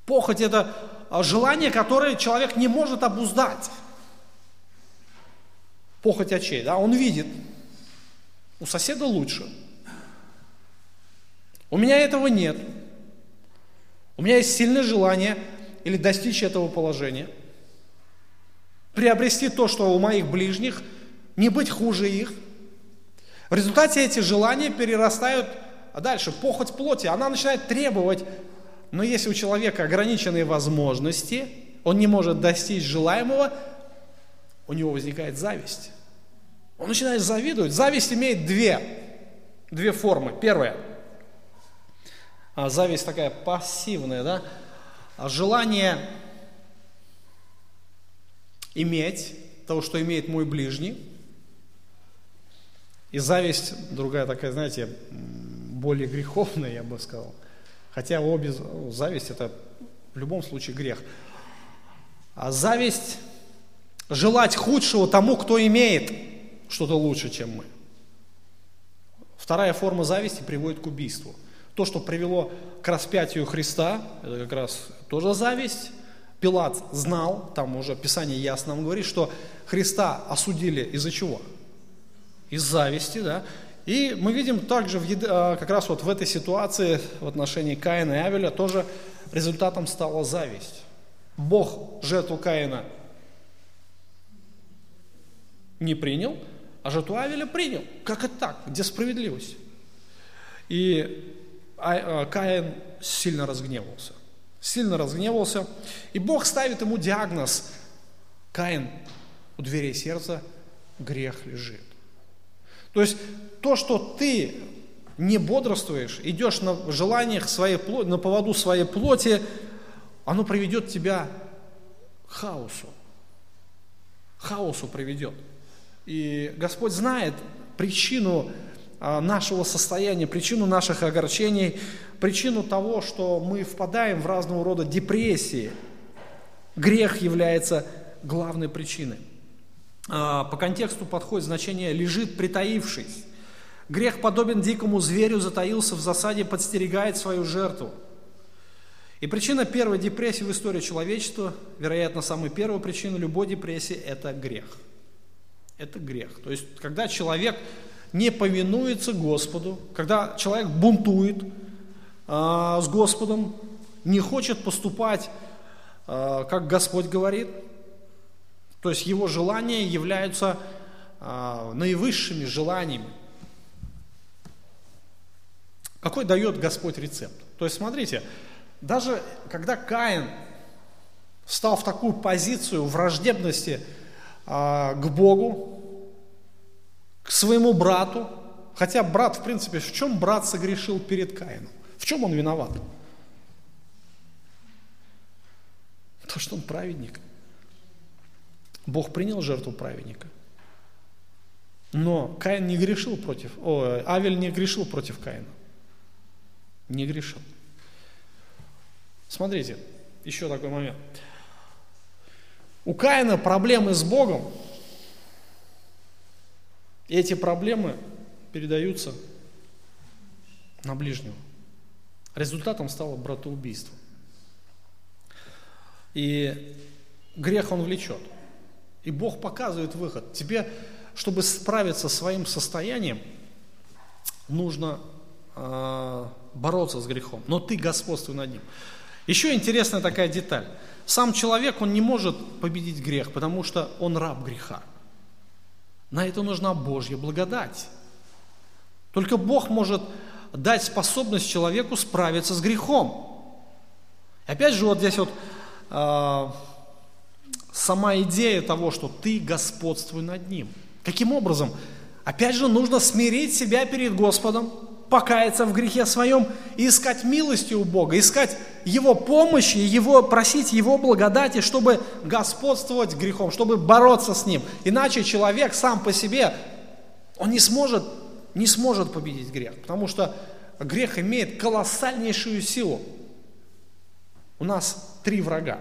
Похоть это а, желание, которое человек не может обуздать. Похоть очей, да, он видит, у соседа лучше. У меня этого нет. У меня есть сильное желание или достичь этого положения – приобрести то, что у моих ближних, не быть хуже их. В результате эти желания перерастают а дальше, похоть плоти, она начинает требовать, но если у человека ограниченные возможности, он не может достичь желаемого, у него возникает зависть. Он начинает завидовать. Зависть имеет две, две формы. Первая, а зависть такая пассивная, да, а желание иметь того, что имеет мой ближний. И зависть, другая такая, знаете, более греховная, я бы сказал. Хотя обе, зависть это в любом случае грех. А зависть желать худшего тому, кто имеет что-то лучше, чем мы. Вторая форма зависти приводит к убийству. То, что привело к распятию Христа, это как раз тоже зависть. Пилат знал, там уже Писание ясно нам говорит, что Христа осудили из-за чего? Из зависти, да? И мы видим также в, а, как раз вот в этой ситуации в отношении Каина и Авеля тоже результатом стала зависть. Бог жертву Каина не принял, а жертву Авеля принял. Как это так? Где справедливость? И а, а, Каин сильно разгневался сильно разгневался, и Бог ставит ему диагноз. Каин, у дверей сердца грех лежит. То есть то, что ты не бодрствуешь, идешь на желаниях своей плоти, на поводу своей плоти, оно приведет тебя к хаосу. Хаосу приведет. И Господь знает причину нашего состояния, причину наших огорчений, причину того, что мы впадаем в разного рода депрессии. Грех является главной причиной. А, по контексту подходит значение «лежит притаившись». Грех подобен дикому зверю, затаился в засаде, подстерегает свою жертву. И причина первой депрессии в истории человечества, вероятно, самая первая причина любой депрессии – это грех. Это грех. То есть, когда человек не повинуется Господу, когда человек бунтует э, с Господом, не хочет поступать, э, как Господь говорит, то есть его желания являются э, наивысшими желаниями. Какой дает Господь рецепт? То есть, смотрите, даже когда Каин стал в такую позицию враждебности э, к Богу, к своему брату, хотя брат, в принципе, в чем брат согрешил перед Каином? В чем он виноват? То, что он праведник. Бог принял жертву праведника. Но Каин не грешил против, о, Авель не грешил против Каина. Не грешил. Смотрите, еще такой момент. У Каина проблемы с Богом, и эти проблемы передаются на ближнего. Результатом стало братоубийство. И грех он влечет. И Бог показывает выход. Тебе, чтобы справиться с своим состоянием, нужно э, бороться с грехом. Но ты господствуй над ним. Еще интересная такая деталь. Сам человек, он не может победить грех, потому что он раб греха. На это нужна Божья благодать. Только Бог может дать способность человеку справиться с грехом. И опять же, вот здесь вот э, сама идея того, что ты господствуй над ним. Каким образом? Опять же, нужно смирить себя перед Господом, покаяться в грехе своем и искать милости у Бога, искать Его помощи, его, просить Его благодати, чтобы господствовать грехом, чтобы бороться с ним. Иначе человек сам по себе, он не сможет, не сможет победить грех, потому что грех имеет колоссальнейшую силу. У нас три врага,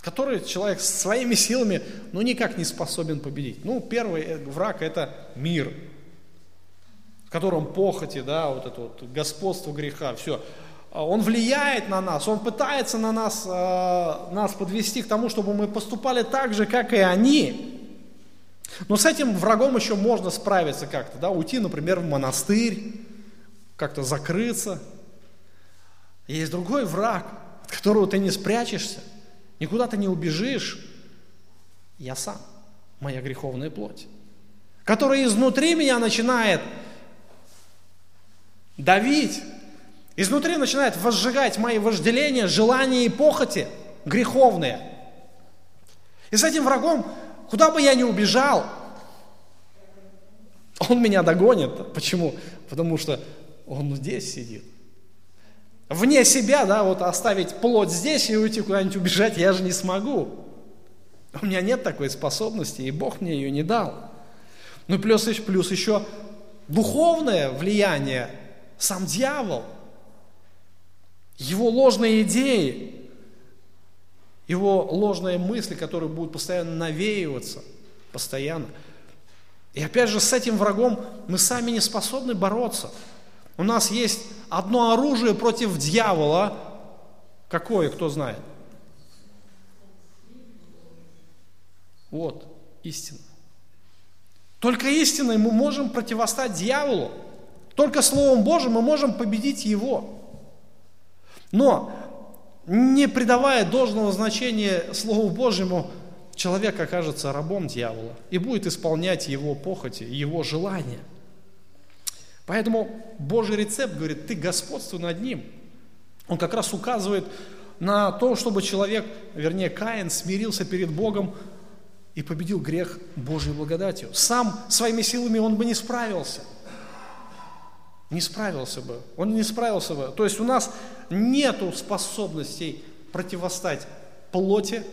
которые человек своими силами ну, никак не способен победить. Ну, первый враг – это мир – в котором похоти, да, вот это вот господство греха, все. А он влияет на нас, он пытается на нас, э, нас подвести к тому, чтобы мы поступали так же, как и они. Но с этим врагом еще можно справиться как-то, да, уйти, например, в монастырь, как-то закрыться. Есть другой враг, от которого ты не спрячешься, никуда ты не убежишь. Я сам, моя греховная плоть, которая изнутри меня начинает давить. Изнутри начинает возжигать мои вожделения, желания и похоти греховные. И с этим врагом, куда бы я ни убежал, он меня догонит. Почему? Потому что он здесь сидит. Вне себя, да, вот оставить плоть здесь и уйти куда-нибудь убежать я же не смогу. У меня нет такой способности, и Бог мне ее не дал. Ну плюс, плюс еще духовное влияние сам дьявол, его ложные идеи, его ложные мысли, которые будут постоянно навеиваться, постоянно. И опять же, с этим врагом мы сами не способны бороться. У нас есть одно оружие против дьявола. Какое, кто знает? Вот, истина. Только истиной мы можем противостать дьяволу. Только Словом Божьим мы можем победить его. Но не придавая должного значения Слову Божьему, человек окажется рабом дьявола и будет исполнять его похоти, его желания. Поэтому Божий рецепт говорит, ты господствуй над ним. Он как раз указывает на то, чтобы человек, вернее Каин, смирился перед Богом и победил грех Божьей благодатью. Сам своими силами он бы не справился – не справился бы. Он не справился бы. То есть у нас нету способностей противостать плоти,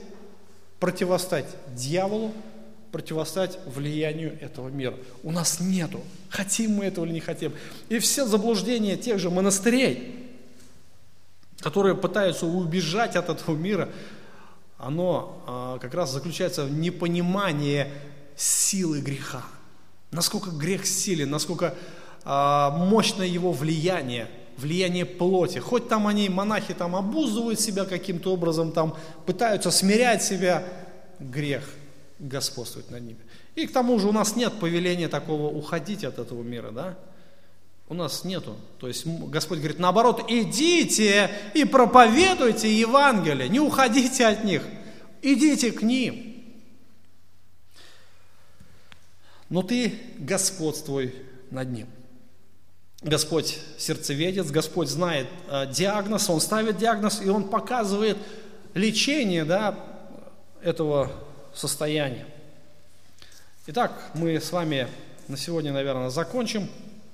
противостать дьяволу, противостать влиянию этого мира. У нас нету. Хотим мы этого или не хотим. И все заблуждения тех же монастырей, которые пытаются убежать от этого мира, оно а, как раз заключается в непонимании силы греха. Насколько грех силен, насколько мощное его влияние влияние плоти. Хоть там они, монахи, там обузывают себя каким-то образом, там пытаются смирять себя, грех господствует над ними. И к тому же у нас нет повеления такого уходить от этого мира, да? У нас нету. То есть Господь говорит, наоборот, идите и проповедуйте Евангелие, не уходите от них, идите к ним. Но ты господствуй над ним. Господь сердцеведец, Господь знает э, диагноз, Он ставит диагноз, и Он показывает лечение да, этого состояния. Итак, мы с вами на сегодня, наверное, закончим.